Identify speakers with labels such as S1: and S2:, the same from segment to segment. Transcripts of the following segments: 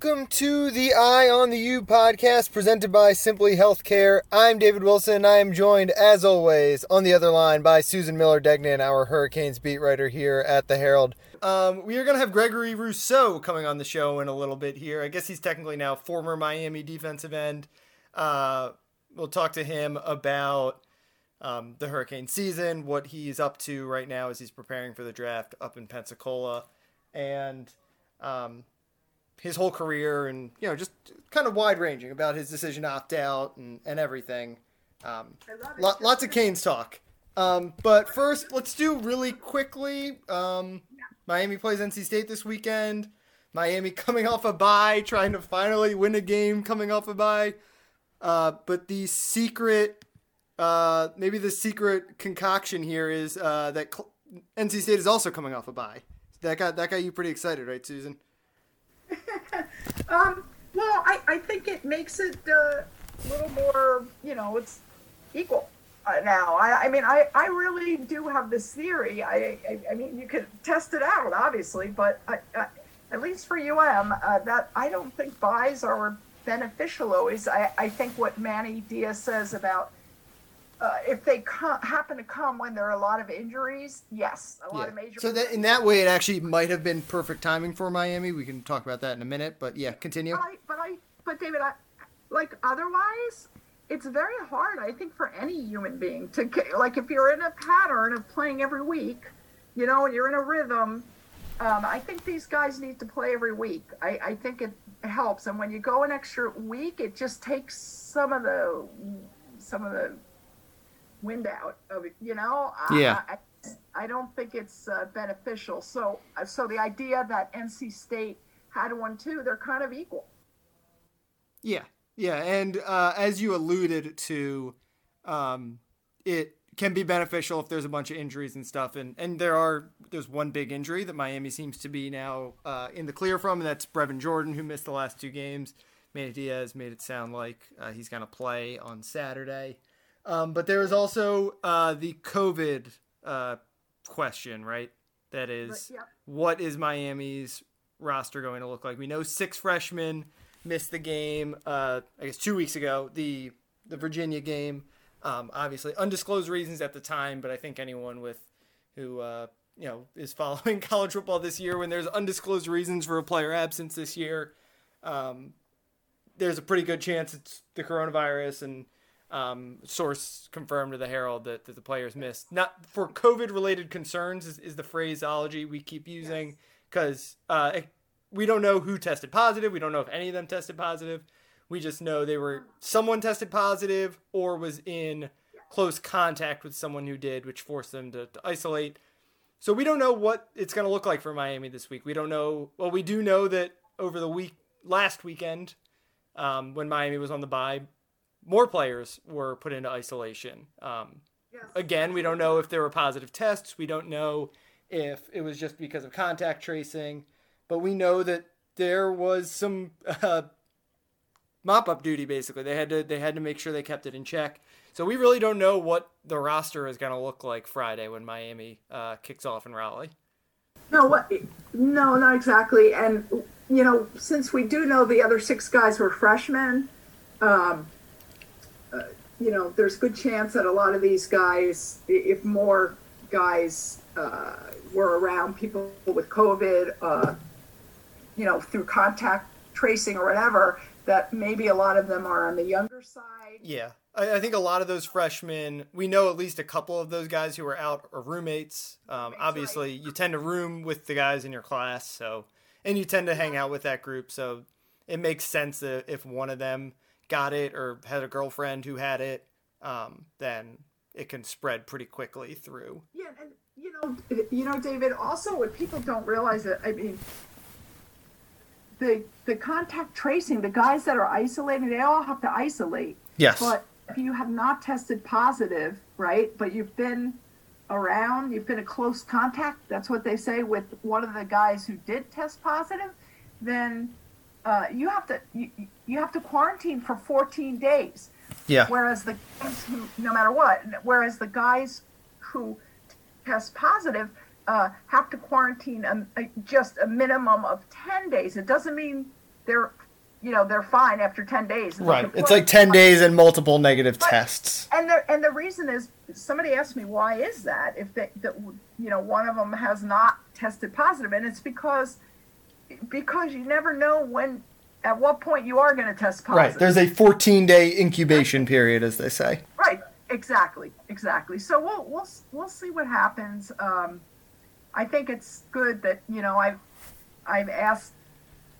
S1: Welcome to the Eye on the U podcast presented by Simply Healthcare. I'm David Wilson. I am joined, as always, on the other line by Susan Miller Degnan, our Hurricanes beat writer here at the Herald. Um, we are going to have Gregory Rousseau coming on the show in a little bit here. I guess he's technically now former Miami defensive end. Uh, we'll talk to him about um, the Hurricane season, what he's up to right now as he's preparing for the draft up in Pensacola, and um, his whole career and you know just kind of wide ranging about his decision to opt out and, and everything. Um, lo- lots of Canes talk. Um, but first, let's do really quickly. Um, Miami plays NC State this weekend. Miami coming off a bye, trying to finally win a game coming off a bye. Uh, but the secret, uh, maybe the secret concoction here is uh, that Cl- NC State is also coming off a bye. That got that got you pretty excited, right, Susan?
S2: Um, well, I, I think it makes it uh, a little more, you know, it's equal uh, now. I, I mean, I, I really do have this theory. I, I, I mean, you could test it out, obviously, but I, I, at least for UM, uh, that I don't think buys are beneficial always. I, I think what Manny Diaz says about uh, if they co- happen to come when there are a lot of injuries, yes, a lot
S1: yeah.
S2: of major.
S1: So that in that way, it actually might have been perfect timing for Miami. We can talk about that in a minute, but yeah, continue.
S2: But I, but I, but David, I, like otherwise, it's very hard. I think for any human being to like if you're in a pattern of playing every week, you know, and you're in a rhythm. Um, I think these guys need to play every week. I, I think it helps, and when you go an extra week, it just takes some of the some of the wind out of it. You know,
S1: yeah.
S2: I, I, don't think it's uh, beneficial. So, uh, so the idea that NC State had one too, they're kind of equal.
S1: Yeah, yeah, and uh, as you alluded to, um, it can be beneficial if there's a bunch of injuries and stuff, and and there are there's one big injury that Miami seems to be now uh, in the clear from, and that's Brevin Jordan who missed the last two games. Manny Diaz made it sound like uh, he's going to play on Saturday. Um, but there is also uh, the COVID uh, question, right? That is,
S2: yeah.
S1: what is Miami's roster going to look like? We know six freshmen missed the game. Uh, I guess two weeks ago, the the Virginia game. Um, obviously, undisclosed reasons at the time, but I think anyone with who uh, you know is following college football this year, when there's undisclosed reasons for a player absence this year, um, there's a pretty good chance it's the coronavirus and um, source confirmed to the Herald that, that the players missed. Not for COVID related concerns is, is the phraseology we keep using because uh, we don't know who tested positive. We don't know if any of them tested positive. We just know they were someone tested positive or was in close contact with someone who did, which forced them to, to isolate. So we don't know what it's going to look like for Miami this week. We don't know. Well, we do know that over the week last weekend, um, when Miami was on the bye, more players were put into isolation. Um,
S2: Yes.
S1: again, we don't know if there were positive tests. We don't know if it was just because of contact tracing, but we know that there was some uh, mop up duty. Basically, they had to they had to make sure they kept it in check. So we really don't know what the roster is going to look like Friday when Miami uh, kicks off in Raleigh.
S2: No, what? No, not exactly. And you know, since we do know the other six guys were freshmen, um, uh, you know, there's good chance that a lot of these guys, if more guys uh, were around people with COVID, uh, you know, through contact tracing or whatever, that maybe a lot of them are on the younger side.
S1: Yeah, I, I think a lot of those freshmen, we know at least a couple of those guys who are out are roommates. Um, obviously, you tend to room with the guys in your class, so and you tend to hang out with that group, so it makes sense that if one of them got it or had a girlfriend who had it, um, then it can spread pretty quickly through.
S2: Yeah, and you know, you know, David. Also, what people don't realize that I mean, the the contact tracing, the guys that are isolating, they all have to isolate.
S1: Yes.
S2: But if you have not tested positive, right? But you've been around, you've been a close contact. That's what they say with one of the guys who did test positive. Then uh, you have to you, you have to quarantine for 14 days.
S1: Yeah.
S2: Whereas the guys who, no matter what, whereas the guys who test positive uh, have to quarantine a, a, just a minimum of 10 days. It doesn't mean they're you know they're fine after 10 days
S1: Right. It's like 10 days and multiple negative tests.
S2: and the and the reason is somebody asked me why is that if they that you know one of them has not tested positive and it's because because you never know when at what point you are going to test positive
S1: Right. There's a 14 day incubation period, as they say.
S2: Right. Exactly. Exactly. So we'll we'll we'll see what happens. Um, I think it's good that you know I've I've asked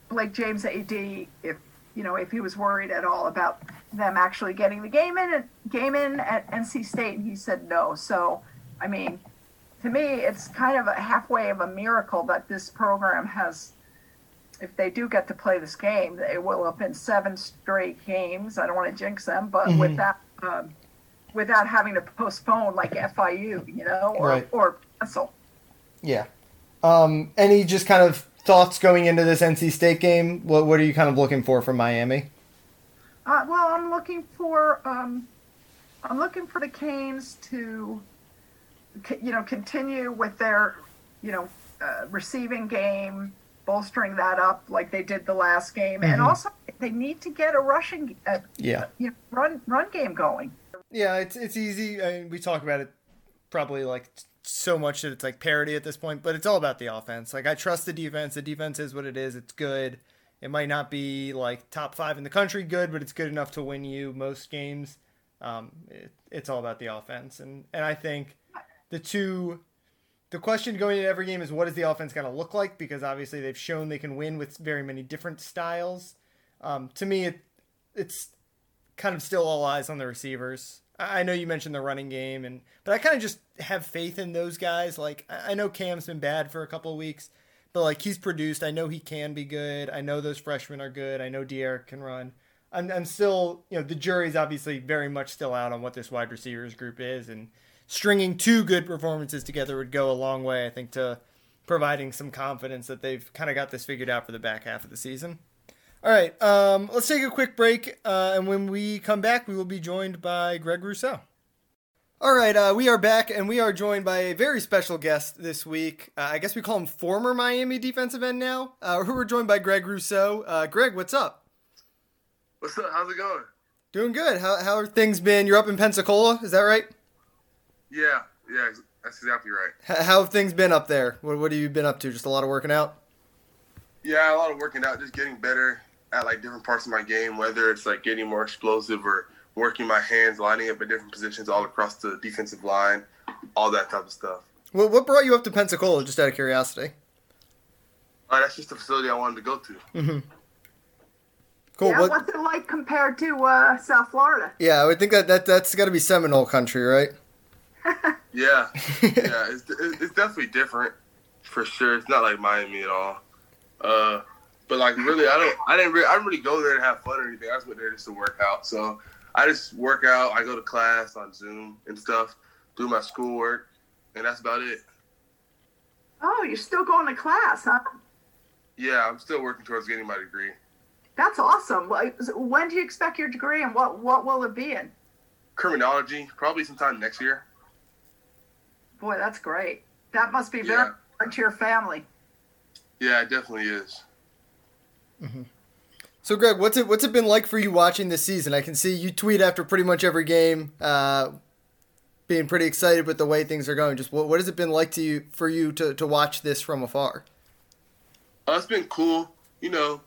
S2: Blake James AD if you know if he was worried at all about them actually getting the game in game in at NC State, and he said no. So I mean, to me, it's kind of a halfway of a miracle that this program has. If they do get to play this game, they will have been seven straight games. I don't want to jinx them, but
S1: Mhm.
S2: with that, um, without having to postpone like FIU, you know, or
S1: Right.
S2: or pencil.
S1: Yeah. Um, any just kind of thoughts going into this NC State game? What What are you kind of looking for from Miami?
S2: Uh, well, I'm looking for um, I'm looking for the Canes to, you know, continue with their, you know, uh, receiving game, bolstering that up like they did the last game, and
S1: Mhm.
S2: also they need to get a rushing, uh,
S1: Yeah.
S2: you know, run run game going.
S1: Yeah, it's it's easy. I mean, we talk about it probably like so much that it's like parody at this point, but it's all about the offense. Like I trust the defense. The defense is what it is. It's good. It might not be like top five in the country good, but it's good enough to win you most games. Um, it, it's all about the offense, and and I think the two. The question going into every game is what is the offense going to look like? Because obviously they've shown they can win with very many different styles. Um, to me, it it's kind of still all eyes on the receivers. I know you mentioned the running game, and but I kind of just have faith in those guys. Like I know Cam's been bad for a couple of weeks, but like he's produced. I know he can be good. I know those freshmen are good. I know De'Aaron can run. I'm, I'm still, you know, the jury's obviously very much still out on what this wide receivers group is, and stringing two good performances together would go a long way, I think, to providing some confidence that they've kind of got this figured out for the back half of the season. All right, um, let's take a quick break, uh, and when we come back, we will be joined by Greg Rousseau. All right, uh, we are back, and we are joined by a very special guest this week. Uh, I guess we call him former Miami defensive end now. Uh, we're joined by Greg Rousseau. Uh, Greg, what's up?
S3: What's up? How's it going?
S1: Doing good. How how are things been? You're up in Pensacola, is that right?
S3: Yeah, yeah, that's exactly right.
S1: How have things been up there? What what have you been up to? Just a lot of working out.
S3: Yeah, a lot of working out, just getting better at like different parts of my game, whether it's like getting more explosive or working my hands, lining up at different positions all across the defensive line, all that type of stuff.
S1: What what brought you up to Pensacola? Just out of curiosity.
S3: Uh, that's just the facility I wanted to go to.
S1: Mm-hmm. Cool.
S2: yeah,
S1: what?
S2: what's it like compared to uh, South Florida?
S1: Yeah, I would think that, that that's got to be Seminole country, right?
S3: Yeah, yeah, it's, it's definitely different for sure. It's not like Miami at all. Uh, but like really, I don't, I didn't, really, I didn't really go there to have fun or anything. I just went there just to work out. So I just work out. I go to class on Zoom and stuff, do my schoolwork, and that's about it.
S2: Oh, you're still going to class, huh?
S3: Yeah, I'm still working towards getting my degree.
S2: That's awesome. When do you expect your degree, and what what will it be in?
S3: Criminology, probably sometime next year.
S2: Boy, that's great. That must be very
S3: Yeah.
S2: important to your family.
S3: Yeah, it definitely is.
S1: So, Greg, what's it what's it been like for you watching this season? I can see you tweet after pretty much every game, uh, being pretty excited with the way things are going. Just what what has it been like to you for you to, to watch this from afar?
S3: Uh, it's been cool. You know,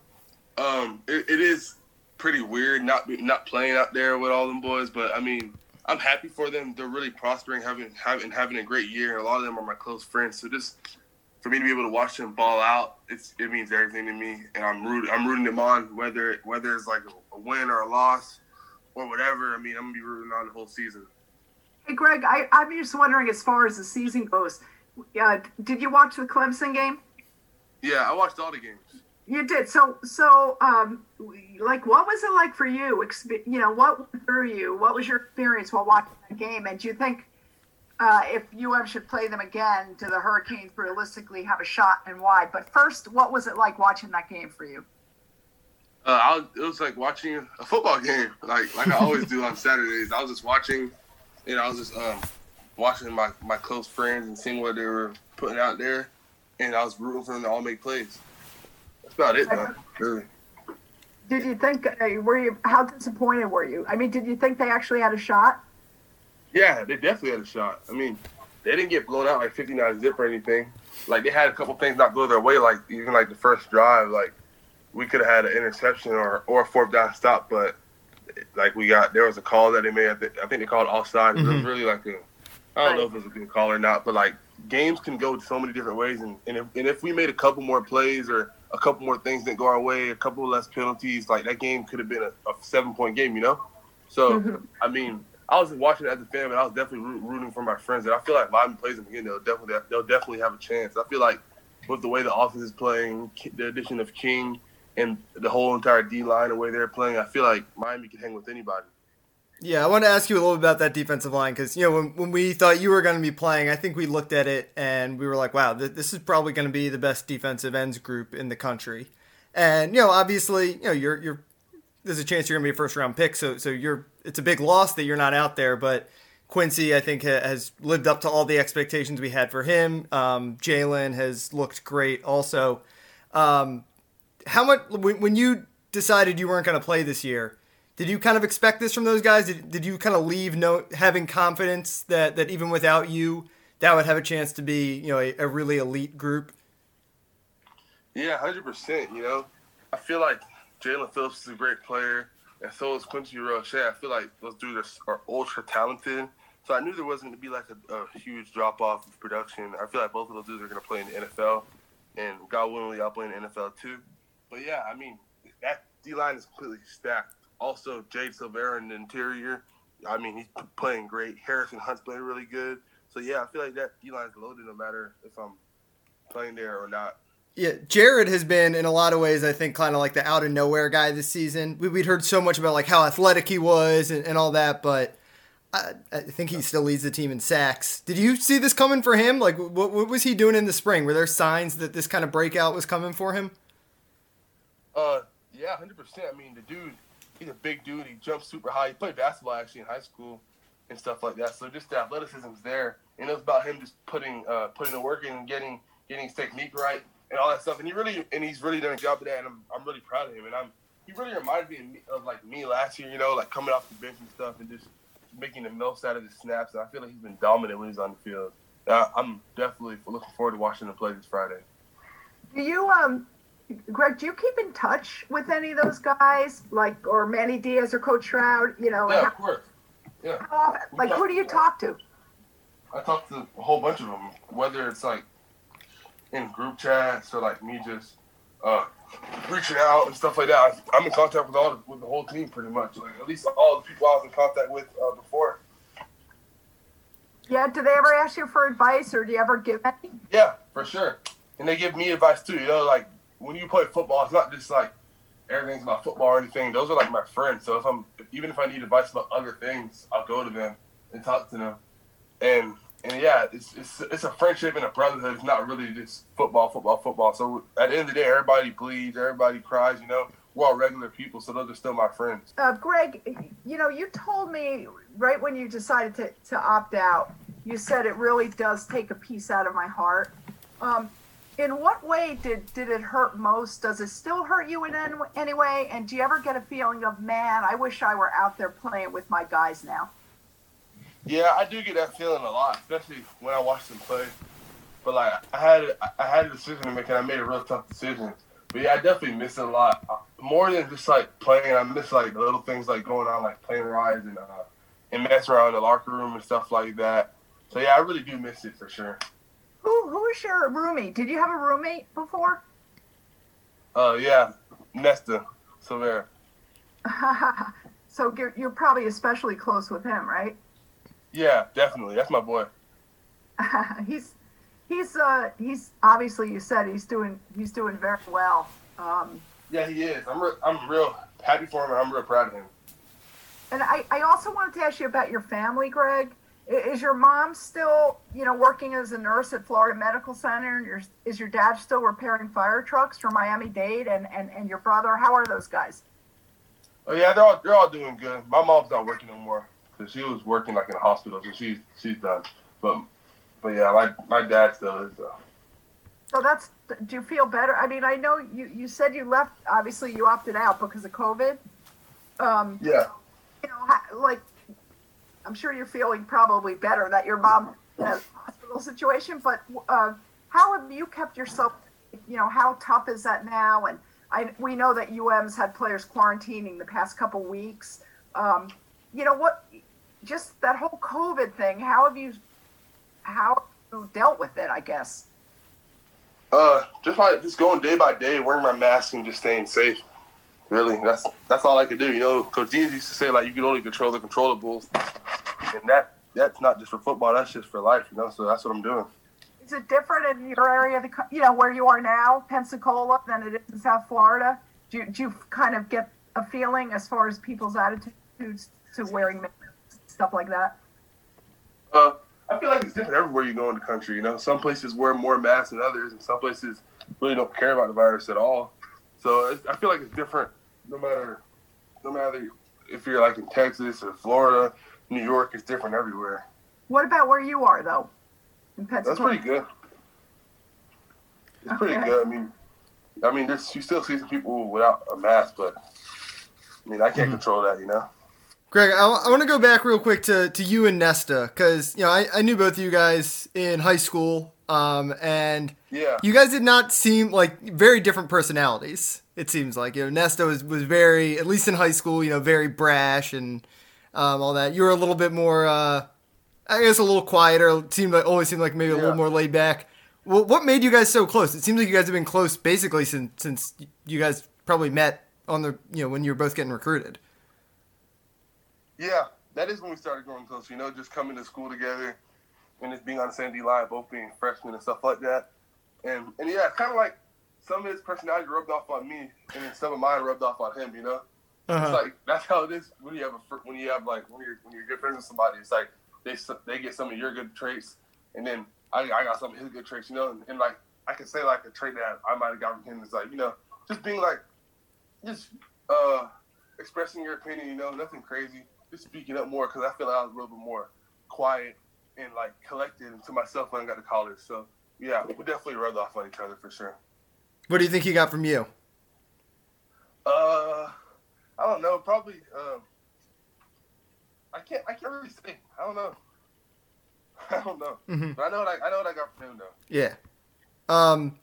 S3: um, it, it is pretty weird not be, not playing out there with all them boys, but I mean, I'm happy for them. They're really prospering, having having having a great year. A lot of them are my close friends. So just for me to be able to watch them ball out, it's it means everything to me, and I'm rooting I'm rooting them on whether whether it's like a, win or a loss or whatever. I mean, I'm gonna be rooting on the whole season.
S2: Hey, Greg, I, I'm just wondering, as far as the season goes, uh, did you watch the Clemson game?
S3: Yeah, I watched all the games.
S2: You did. So, so, um, like, what was it like for you? You know, what through you? What was your experience while watching that game? And do you think uh, if UM should play them again, do the Hurricanes realistically have a shot, and why? But first, what was it like watching that game for you?
S3: Uh, I was, it was like watching a football game, like like I always do on Saturdays. I was just watching, you know, I was just um, watching my, my close friends and seeing what they were putting out there, and I was rooting for them to all make plays. That's about it, though. Really.
S2: did you think uh, were you how disappointed were you? I mean, did you think they actually had a shot?
S3: Yeah, they definitely had a shot. I mean, they didn't get blown out like 59 zip or anything. Like they had a couple things not go their way. Like even like the first drive, like we could have had an interception or or a fourth down stop, but like we got there was a call that they made. I think, I think they called offside. Mm-hmm. It was mm-hmm. really like a I don't know if it was a good call or not, but like games can go so many different ways, and and if, and if we made a couple more plays or a couple more things didn't go our way, a couple less penalties, like that game could have been a, a seven point game, you know. So mm-hmm. I mean, I was watching it as a fan, but I was definitely rooting for my friends, and I feel like Miami plays them again, they'll definitely they'll definitely have a chance. I feel like with the way the offense is playing, the addition of King and the whole entire D line, the way they're playing, I feel like Miami can hang with anybody.
S1: Yeah, I want to ask you a little bit about that defensive line because you know when, when we thought you were going to be playing, I think we looked at it and we were like, wow, th- this is probably going to be the best defensive ends group in the country. And you know, obviously, you know, you're you're there's a chance you're going to be a first round pick, so so you're it's a big loss that you're not out there, but. Quincy, I think, has lived up to all the expectations we had for him. Um, Jaelan has looked great also. Um, how much when you decided you weren't going to play this year? Did you kind of expect this from those guys? Did, did you kind of leave no having confidence that, that even without you, that would have a chance to be you know a, a really elite group?
S3: Yeah, hundred percent. You know, I feel like Jaelan Phillips is a great player, and so is Quincy Roche. I feel like those dudes are, ultra talented. So I knew there wasn't going to be like a, a huge drop off of production. I feel like both of those dudes are going to play in the NFL, and God willingly, I'll play in the NFL too. But yeah, I mean, that D line is completely stacked. Also, Jade Silvera in the interior. I mean, he's playing great. Harrison Hunt's playing really good. So yeah, I feel like that D line is loaded no matter if I'm playing there or not.
S1: Yeah, Jared has been in a lot of ways, I think, kind of like the out of nowhere guy this season. We, would heard so much about like how athletic he was and, and all that, but I, I, think he still leads the team in sacks. Did you see this coming for him? Like, what, what was he doing in the spring? Were there signs that this kind of breakout was coming for him?
S3: Uh, yeah, hundred percent. I mean, the dude, he's a big dude. He jumps super high. He played basketball actually in high school and stuff like that. So just the athleticism's there, and it was about him just putting uh, putting the work in and getting getting his technique right and all that stuff. And he really and he's really done a job of that. And I'm I'm really proud of him. And I'm he really reminded me of like me last year. You know, like coming off the bench and stuff, and just making the most out of his snaps. And I feel like he's been dominant when he's on the field. Uh, I'm definitely looking forward to watching him play this Friday.
S2: Do you um Greg, do you keep in touch with any of those guys, like or Manny Diaz or Coach Stroud? You know,
S3: yeah, of course. Yeah.
S2: like, who do you talk to?
S3: I talk to a whole bunch of them, whether it's like in group chats or like me just uh, reaching out and stuff like that. I'm in contact with all the, with the whole team pretty much, like at least all the people I was in contact with uh, before.
S2: Yeah. Do they ever ask you for advice, or do you ever give any?
S3: Yeah, for sure. And they give me advice too. You know, like when you play football, it's not just like everything's about football or anything. Those are like my friends. So if I'm even if I need advice about other things, I'll go to them and talk to them. And and yeah, it's it's it's a friendship and a brotherhood. It's not really just football, football, football. So at the end of the day, everybody bleeds, everybody cries. You know, we're all regular people, so those are still my friends.
S2: Uh, Greg, you know, you told me right when you decided to to opt out, you said it really does take a piece out of my heart. Um, in what way did did it hurt most? Does it still hurt you in any way? And do you ever get a feeling of, man, I wish I were out there playing with my guys now?
S3: Yeah, I do get that feeling a lot, especially when I watch them play. But like, I had I had a decision to make, and I made a real tough decision. But yeah, I definitely miss it a lot. More than just like playing, I miss like the little things like going on like plane rides and uh, and messing around in the locker room and stuff like that. So yeah, I really do miss it for sure.
S2: Who who is your roommate? Did you have a roommate before?
S3: Uh, yeah, Nesta Silvera.
S2: so you're, you're probably especially close with him, right?
S3: Yeah, definitely. That's my boy.
S2: he's he's uh he's obviously you said he's doing he's doing very well. Um,
S3: yeah, he is. I'm re- I'm real happy for him, and I'm real proud of him.
S2: And I, I also wanted to ask you about your family, Greg. Is your mom still, you know, working as a nurse at Florida Medical Center? And your, is your dad still repairing fire trucks for Miami Dade? And, and, and your brother, how are those guys?
S3: Oh yeah, they're all they're all doing good. My mom's not working no more because she was working like in a hospital, so she's she's done. But but yeah, my my dad still is. Uh,
S2: So that's. Do you feel better? I mean, I know you. You said you left. Obviously, you opted out because of COVID. Um,
S3: Yeah.
S2: you know, like, I'm sure you're feeling probably better that your mom in a hospital situation. But uh, how have you kept yourself? You know, how tough is that now? And I we know that UM's had players quarantining the past couple weeks. Um, you know what? Just that whole COVID thing. How have you? How have you dealt with it? I guess.
S3: Uh, just like just going day by day, wearing my mask and just staying safe. Really, that's that's all I can do. You know, Coach Deans used to say like you can only control the controllables, and that that's not just for football. That's just for life. You know, so that's what I'm doing.
S2: Is it different in your area, the, you know, where you are now, Pensacola, than it is in South Florida? Do you, do you kind of get a feeling as far as people's attitudes to wearing masks, stuff like that?
S3: Uh, I feel like it's different everywhere you go in the country. You know, some places wear more masks than others, and some places really don't care about the virus at all. So I feel like it's different no matter no matter if you're like in Texas or Florida, New York. It's different everywhere.
S2: What about where you are, though, in
S3: That's pretty good. It's pretty
S2: Okay.
S3: good. I mean, I mean, there's you still see some people without a mask, but I mean, I can't control that. You know.
S1: Greg, I, want to go back real quick to, to you and Nesta because you know I, I knew both of you guys in high school, um, and
S3: Yeah.
S1: you guys did not seem like very different personalities. It seems like you know Nesta was, was very at least in high school, you know, very brash and um, all that. You were a little bit more, uh, I guess, a little quieter. It seemed like always seemed like maybe a little more laid back. Well, what made you guys so close? It seems like you guys have been close basically since since you guys probably met on the you know when you were both getting recruited.
S3: Yeah, that is when we started growing close. You know, just coming to school together and just being on the same D line, both being freshmen and stuff like that. And and yeah, kind of like some of his personality rubbed off on me, and then some of mine rubbed off on him. You know,
S1: Uh-huh.
S3: it's like that's how it is when you have a when you have like when you're when you're good friends with somebody. It's like they they get some of your good traits, and then I, I got some of his good traits. You know, and, and like I can say like a trait that I might have gotten from him is like you know just being like just uh expressing your opinion. You know, nothing crazy. Just speaking up more because I feel like I was a little bit more quiet and like collected to myself when I got to college. So yeah, we definitely rubbed off on each other for sure.
S1: What do you think he got from you?
S3: Uh, I don't know. Probably. Um, I can't. I can't really say. I don't know. I don't know.
S1: Mhm.
S3: But I know what I, I know what I got from him though.
S1: Yeah. Um,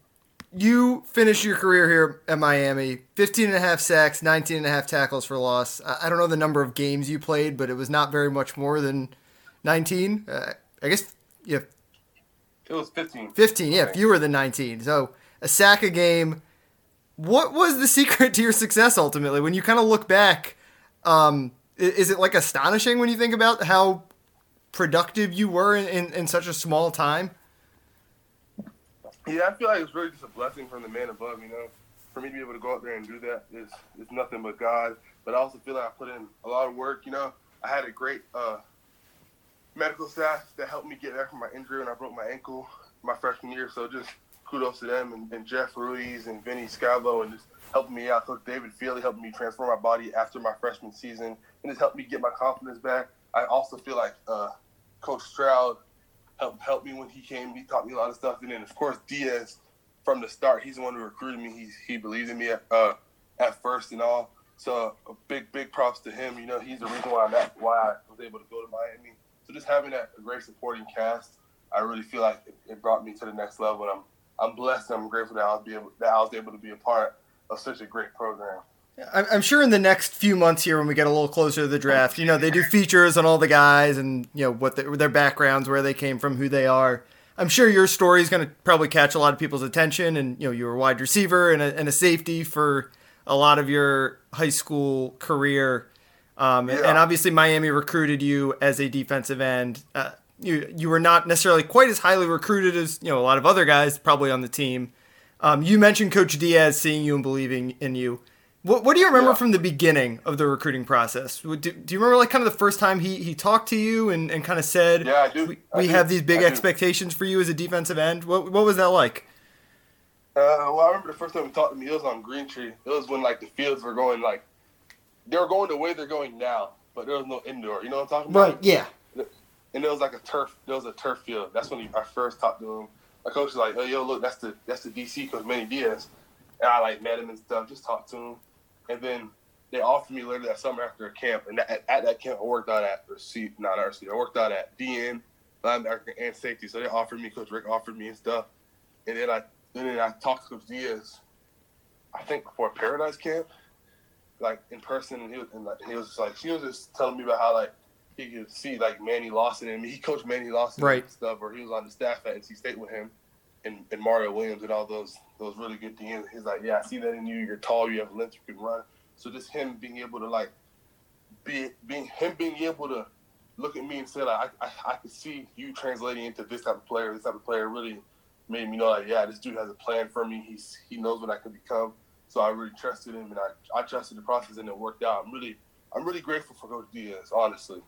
S1: you finished your career here at Miami. 15 and a half sacks, 19 and a half tackles for loss. I, I don't know the number of games you played, but it was not very much more than 19. Uh, I guess, yeah,
S3: It was 15.
S1: 15. Yeah, fewer than 19. So a sack a game. What was the secret to your success ultimately? When you kind of look back, um, is it like astonishing when you think about how productive you were in, in, in such a small time?
S3: Yeah, I feel like it's really just a blessing from the man above. You know, for me to be able to go out there and do that is is nothing but God. But I also feel like I put in a lot of work. You know, I had a great uh, medical staff that helped me get back from my injury when I broke my ankle my freshman year. So just kudos to them and, and Jeff Ruiz and Vinny Scavo and just helping me out. Coach David Feely helped me transform my body after my freshman season and just helped me get my confidence back. I also feel like uh, Coach Stroud helped helped me when he came. He taught me a lot of stuff. And then of course Diaz from the start, he's the one who recruited me. He he believed in me at, uh, at first and all. So a big big props to him. You know, he's the reason why I'm at, why I was able to go to Miami. So just having that great supporting cast, I really feel like it, it brought me to the next level. And I'm I'm blessed I'm grateful that I was be able that I was able to be a part of such a great program.
S1: I'm I'm sure in the next few months here, when we get a little closer to the draft, you know, they do features on all the guys and you know what the, their backgrounds, where they came from, who they are. I'm sure your story is going to probably catch a lot of people's attention, and you know, you were a wide receiver and a, and a safety for a lot of your high school career, um, and- and obviously Miami recruited you as a defensive end. Uh, you you were not necessarily quite as highly recruited as you know a lot of other guys probably on the team. Um, you mentioned Coach Diaz seeing you and believing in you. What, what do you remember
S3: Yeah.
S1: from the beginning of the recruiting process? Do, do you remember like kind of the first time he, he talked to you and, and kind of said,
S3: Yeah, I do.
S1: we,
S3: I
S1: we
S3: do.
S1: have these big
S3: I do.
S1: expectations for you as a defensive end? What, what was that like?
S3: Uh, well, I remember the first time he talked to me. It was on Greentree. It was when like the fields were going like they were going the way they're going now, but there was no indoor. You know what I'm talking about? Right.
S1: Yeah.
S3: And it was like a turf. There was a turf field. That's when he, I first talked to him. my coach was like, "Oh, yo, look, that's the that's the DC coach Manny Diaz," and I like met him and stuff, just talked to him, and then they offered me later that summer after a camp, and at, at that camp I worked out at receipt, not RC. I worked out at DN, linebacker, and safety. So they offered me, Coach Rick offered me and stuff, and then I and then I talked to Coach Diaz, I think before Paradise Camp, like in person, and he was and like, he was just like he was just telling me about how like he could see like Manny Lawson and he coached Manny Lawson
S1: right.
S3: and stuff, or he was on the staff at NC State with him, and, and Mario Williams and all those those really good DNs. He's like, yeah, I see that in you. You're tall. You have length. You can run. So just him being able to like be being him being able to look at me and say like I, I, I could see you translating into this type of player. This type of player really made me know like yeah, this dude has a plan for me. He's he knows what I could become. So I really trusted him and I, I trusted the process and it worked out. I'm really I'm really grateful for Coach Diaz, honestly.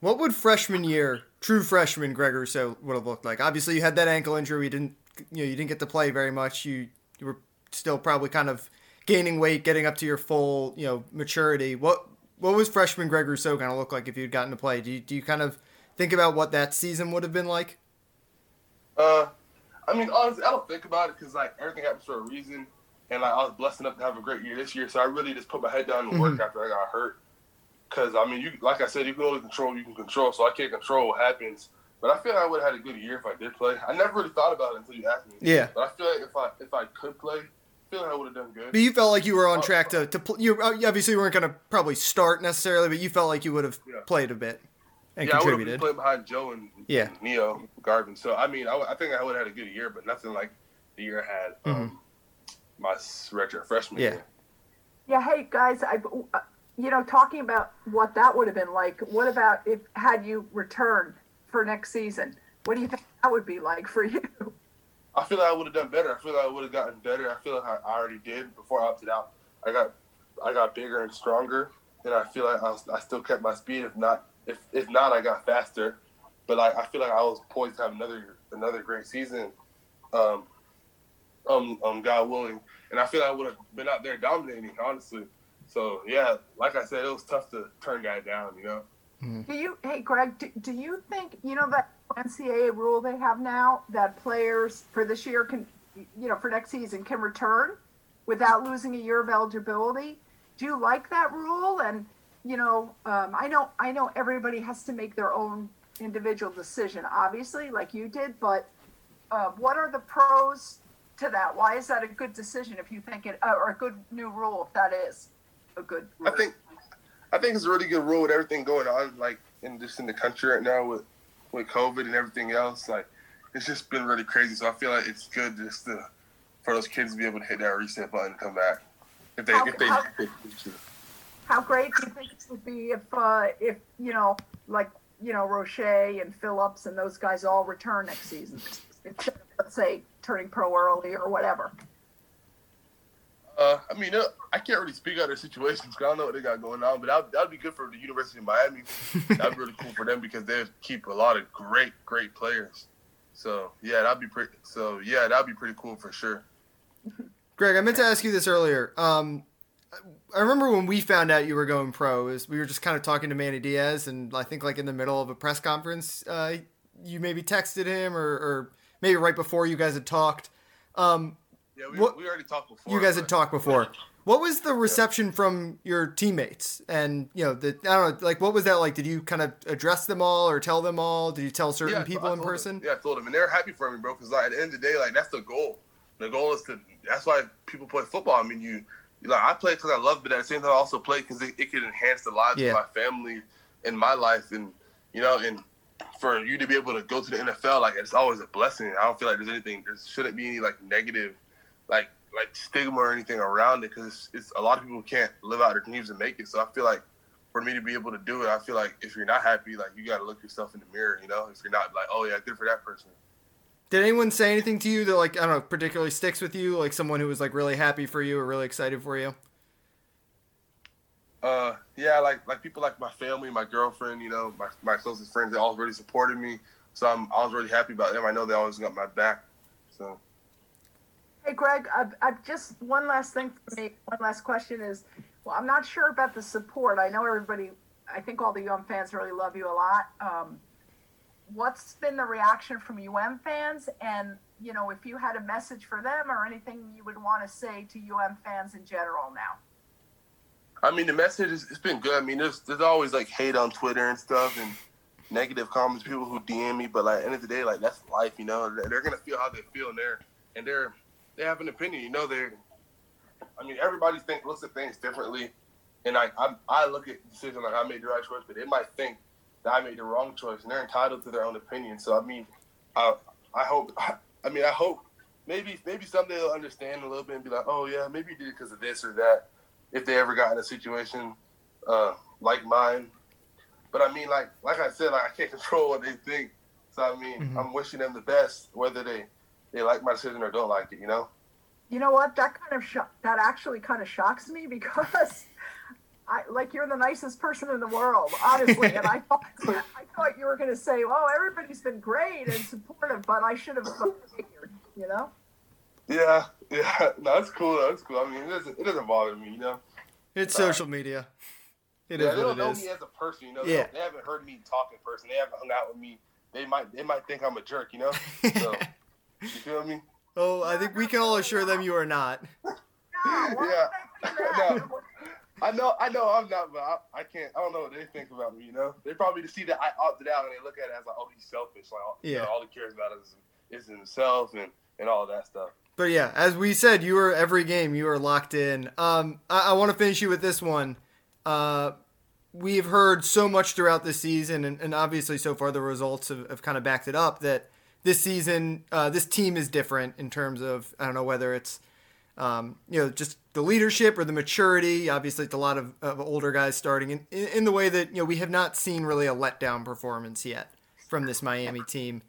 S1: What would freshman year, true freshman Greg Rousseau would have looked like? Obviously, you had that ankle injury. You didn't, you know, you didn't get to play very much. You, you were still probably kind of gaining weight, getting up to your full, you know, maturity. What, what was freshman Greg Rousseau going to look like if you'd gotten to play? Do you, do you kind of think about what that season would have been like?
S3: Uh, I mean, honestly, I don't think about it because like everything happens for a reason, and like I was blessed enough to have a great year this year. So I really just put my head down and work
S1: Mhm.
S3: after I got hurt. Because I mean, you like I said, you can only control you can control. So I can't control what happens. But I feel like I would have had a good year if I did play. I never really thought about it until you asked me.
S1: Yeah.
S3: But I feel like if I if I could play, I feel like I would have done good.
S1: But you felt like you were on
S3: Oh,
S1: track to, to pl- you uh, obviously weren't going to probably start necessarily, but you felt like you would have
S3: Yeah.
S1: played a bit and
S3: yeah, I would have played behind Joe and,
S1: Yeah.
S3: and Neo Garvin. So I mean, I, I think I would have had a good year, but nothing like the year I had um, my redshirt freshman
S1: Yeah.
S3: year.
S2: Yeah, hey guys, I, uh, you know, talking about what that would have been like. What about if had you returned for next season? What do you think that would be like for you?
S3: I feel like I would have done better. I feel like I would have gotten better. I feel like I already did before I opted out. I got I got bigger and stronger, and I feel like I, was, I still kept my speed. If not, if if not, I got faster. But I feel like I was poised to have another another great season. Um, um, um, God willing, and I feel like I would have been out there dominating, honestly. So yeah, like I said, it was tough to turn guy down. You know.
S2: Do you, hey Greg, do, do you think you know that NCAA rule they have now that players for this year can, you know, for next season can return without losing a year of eligibility? Do you like that rule? And you know, um, I know I know everybody has to make their own individual decision, obviously, like you did. But uh, what are the pros to that? Why is that a good decision if you think it, uh, or a good new rule if that is a good? Rule?
S3: I think I think it's a really good rule with everything going on, like in just in the country right now with with COVID and everything else. Like it's just been really crazy. So I feel like it's good just to for those kids to be able to hit that reset button and come back if they
S2: How-
S3: if they,
S2: how-
S3: if they choose to.
S2: How great do you think it would be if, uh, if you know, like you know, Roche and Phillips and those guys all return next season, instead of, let's say turning pro early or whatever.
S3: Uh, I mean, uh, I can't really speak out their situations because I don't know what they got going on, but that that'd be good for the University of Miami. that'd be really cool for them because they keep a lot of great, great players. So yeah, that'd be pretty. So yeah, that'd be pretty cool for sure.
S1: Greg, I meant to ask you this earlier. Um, I remember when we found out you were going pro, is we were just kind of talking to Manny Diaz, and I think like in the middle of a press conference, uh, you maybe texted him, or, or maybe right before you guys had talked. Um,
S3: Yeah, we,
S1: What-
S3: we already talked before.
S1: you guys had talked before. What was the reception from your teammates? And you know, the I don't know, like what was that like? Did you kind of address them all or tell them all? Did you tell certain
S3: Yeah,
S1: people in
S3: told them.
S1: person?
S3: Yeah, I told them, and they're happy for me, bro. Because like at the end of the day, like that's the goal. The goal is to. That's why people play football. I mean, you, you like I play because I love it, but at the same time, I also play because it, it can enhance the lives
S1: Yeah.
S3: of my family and my life, and you know, and for you to be able to go to the NFL, like it's always a blessing. I don't feel like there's anything. There shouldn't be any like negative, like like stigma or anything around it because it's, it's a lot of people can't live out their dreams and make it. So I feel like for me to be able to do it, I feel like if you're not happy, like you got to look yourself in the mirror. You know, if you're not like, oh yeah, good for that person.
S1: Did anyone say anything to you that like I don't know particularly sticks with you? Like someone who was like really happy for you or really excited for you?
S3: Uh, yeah, like like people like my family, my girlfriend, you know, my my closest friends, they all really supported me. So I'm I was really happy about them. I know they always got my back. So
S2: Hey, Greg, I've, I've just one last thing for me. One last question is, well, I'm not sure about the support. I know everybody. I think all the UM fans really love you a lot. Um, what's been the reaction from UM fans, and you know, if you had a message for them or anything you would want to say to UM fans in general now.
S3: I mean, the message is, it's been good. I mean, there's there's always like hate on Twitter and stuff and negative comments, people who DM me. But like, end of the day, like that's life, you know. They're, they're gonna feel how they feel, and they're and they're they have an opinion, you know. They're, I mean, everybody think looks at things differently, and I I, I look at decision like I made the right choice, but they might think that I made the wrong choice, and they're entitled to their own opinion. So I mean, I I hope I mean I hope maybe maybe someday they'll understand a little bit and be like, oh yeah, maybe you did it because of this or that if they ever got in a situation uh, like mine. But I mean, like like I said, like I can't control what they think. So I mean, mm-hmm. I'm wishing them the best, whether they they like my decision or don't like it. You know.
S2: You know what? That kind of sh- that actually kind of shocks me because. I, like you're the nicest person in the world, honestly. And I thought I thought you were going to say, "Oh, everybody's been great and supportive," but I should have figured, you know.
S3: Yeah, yeah, no, it's cool. That's cool. I mean, it doesn't it doesn't bother me, you know.
S1: It's social media.
S3: It yeah, they don't know is. me as a person, you know. Yeah. They, they haven't heard me talk in person. They haven't hung out with me. They might they might think I'm a jerk, you know. So, you feel me?
S1: Oh, I think we can all assure them you are not.
S3: yeah. no. I know, I know, I'm not, but I, I, can't. I don't know what they think about me. You know, they probably see that I opted out and they look at it as like, oh, he's selfish. Like, yeah, you know, all he cares about is is himself and and all that stuff.
S1: But yeah, as we said, you were every game you were locked in. Um, I, I want to finish you with this one. Uh, we've heard so much throughout the season, and, and obviously so far the results have, have kind of backed it up that this season, uh, this team is different in terms of I don't know whether it's um, you know just the leadership or the maturity. Obviously, it's a lot of, of older guys starting in, in, in the way that you know we have not seen really a letdown performance yet from this Miami team.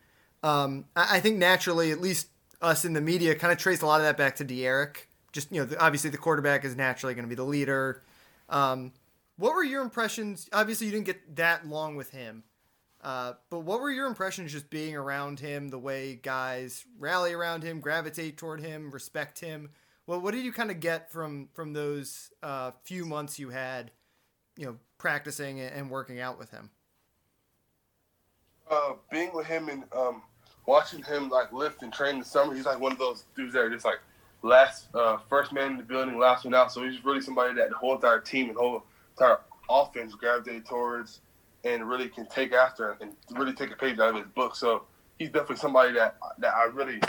S1: Um, I, I think naturally, at least us in the media kind of trace a lot of that back to D'Eriq. Just you know, obviously the quarterback is naturally going to be the leader. Um, what were your impressions? Obviously, you didn't get that long with him, uh, but what were your impressions just being around him? The way guys rally around him, gravitate toward him, respect him. Well, what did you kind of get from from those uh, few months you had, you know, practicing and working out with him?
S3: Uh, being with him and um, watching him like lift and train in the summer, he's like one of those dudes that are just like last uh, first man in the building, last one out. So he's really somebody that the whole entire team and whole entire offense gravitate towards and really can take after and really take a page out of his book. So he's definitely somebody that that I really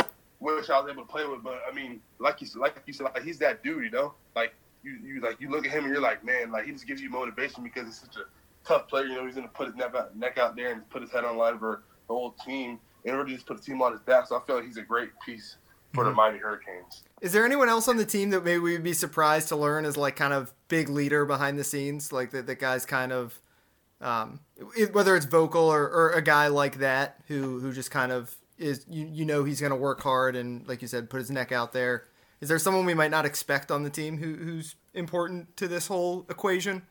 S3: wish I was able to play with. But I mean, like you like you said, like he's that dude, you know. Like you, you like you look at him and you're like, man, like he just gives you motivation because he's such a tough player. You know, he's gonna put his neck out, neck out there and put his head on line for the whole team and really just put the team on his back. So I feel like he's a great piece for mm-hmm. the Miami Hurricanes.
S1: Is there anyone else on the team that maybe we'd be surprised to learn is like kind of big leader behind the scenes, like that the guy's kind of, um, it, whether it's vocal or, or a guy like that who who just kind of is you you know he's gonna work hard and like you said put his neck out there. Is there someone we might not expect on the team who who's important to this whole equation?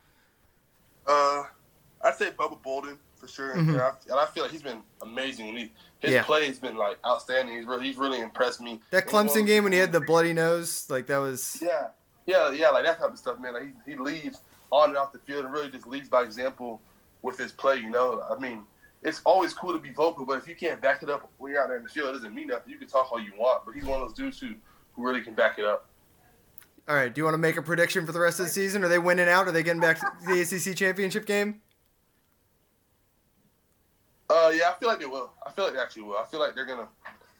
S3: Uh, I'd say Bubba Bolden for sure. Mm-hmm. And, I, and, I, feel like he's been amazing. He, his yeah. play has been like outstanding. He's really, he's really impressed me.
S1: That Clemson game when he had the bloody nose, like that was.
S3: Yeah, yeah, yeah, like that type of stuff, man. Like he, he leads on and off the field and really just leads by example with his play. You know, I mean, it's always cool to be vocal, but if you can't back it up when you're out there in the field, it doesn't mean nothing. You can talk all you want, but he's one of those dudes who, who really can back it up.
S1: All right, do you want to make a prediction for the rest of the season? Are they winning out? Are they getting back to the ACC championship game?
S3: Uh, yeah, I feel like they will. I feel like they actually will. I feel like they're gonna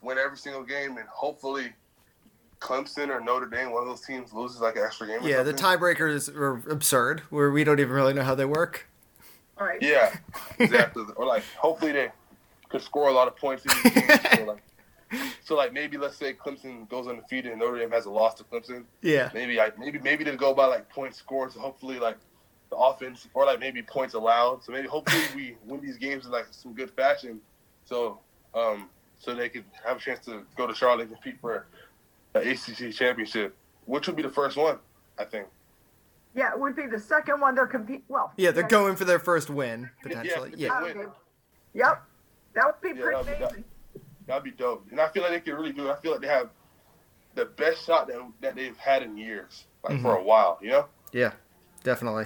S3: win every single game, and hopefully, Clemson or Notre Dame, one of those teams, loses like an extra game.
S1: Yeah, the tiebreakers are absurd, where we don't even really know how they work.
S2: All right.
S3: Yeah, exactly. or like, hopefully they could score a lot of points in these so, like, so like maybe let's say Clemson goes undefeated and Notre Dame has a loss to Clemson.
S1: Yeah.
S3: Maybe I maybe maybe they go by like points scored. So hopefully like the offense or like maybe points allowed. So maybe hopefully we win these games in like some good fashion. So um so they could have a chance to go to Charlotte and compete for the ACC championship, which would be the first one, I think.
S2: Yeah, it would be the second one they're competing. Well,
S1: yeah, they're going for their first win potentially. Yeah. yeah.
S2: Yep, that would be yeah, pretty that'd amazing.
S3: Be, that'd be dope, and I feel like they can really do it. I feel like they have the best shot that that they've had in years, like mm-hmm. for a while. You know?
S1: Yeah, definitely.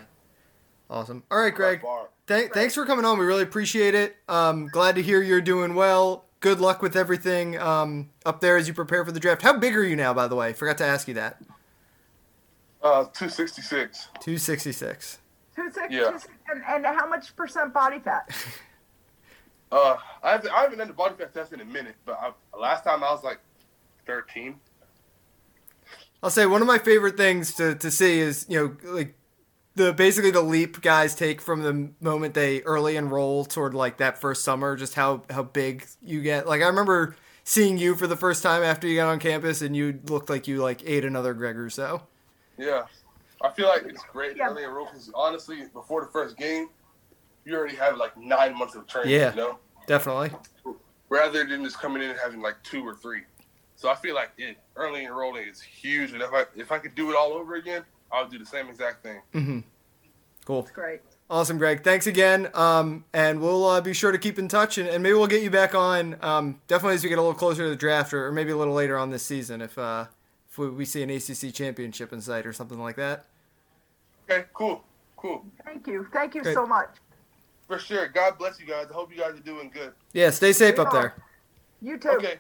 S1: Awesome. All right, Greg. Th- thanks for coming on. We really appreciate it. Um, glad to hear you're doing well. good luck with everything um, up there as you prepare for the draft. How big are you now, by the way? Forgot to ask you that.
S3: Uh, two sixty six.
S1: Two sixty six.
S2: Two six,
S3: Yeah.
S2: and, and how much percent body fat?
S3: Uh, I haven't, I haven't done the body fat test in a minute, but I, last time I was like thirteen.
S1: I'll say one of my favorite things to, to see is you know like the basically the leap guys take from the moment they early enroll toward like that first summer, just how how big you get. Like I remember seeing you for the first time after you got on campus, and you looked like you like ate another Greg Rousseau.
S3: Yeah, I feel like it's great
S2: Yeah.
S3: early in roll because honestly, before the first game, you already have like nine months of training.
S1: Yeah.
S3: You know,
S1: Definitely.
S3: rather than just coming in and having like two or three. So I feel like it early enrolling is huge, and if I if I could do it all over again, I would do the same exact thing.
S1: hmm Cool.
S2: Great.
S1: Awesome, Greg. Thanks again. Um, and we'll uh, be sure to keep in touch, and, and maybe we'll get you back on. Um, definitely as we get a little closer to the draft, or, or maybe a little later on this season, if uh, if we, we see an ACC championship in sight or something like that.
S3: Okay, cool, cool,
S2: Thank you. Thank you
S1: Great.
S2: so much.
S3: for sure. God bless you guys. I hope you guys are doing good.
S1: Yeah, stay safe up there.
S2: You too.
S3: Okay,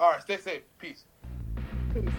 S3: all right, stay safe. Peace.
S2: Peace.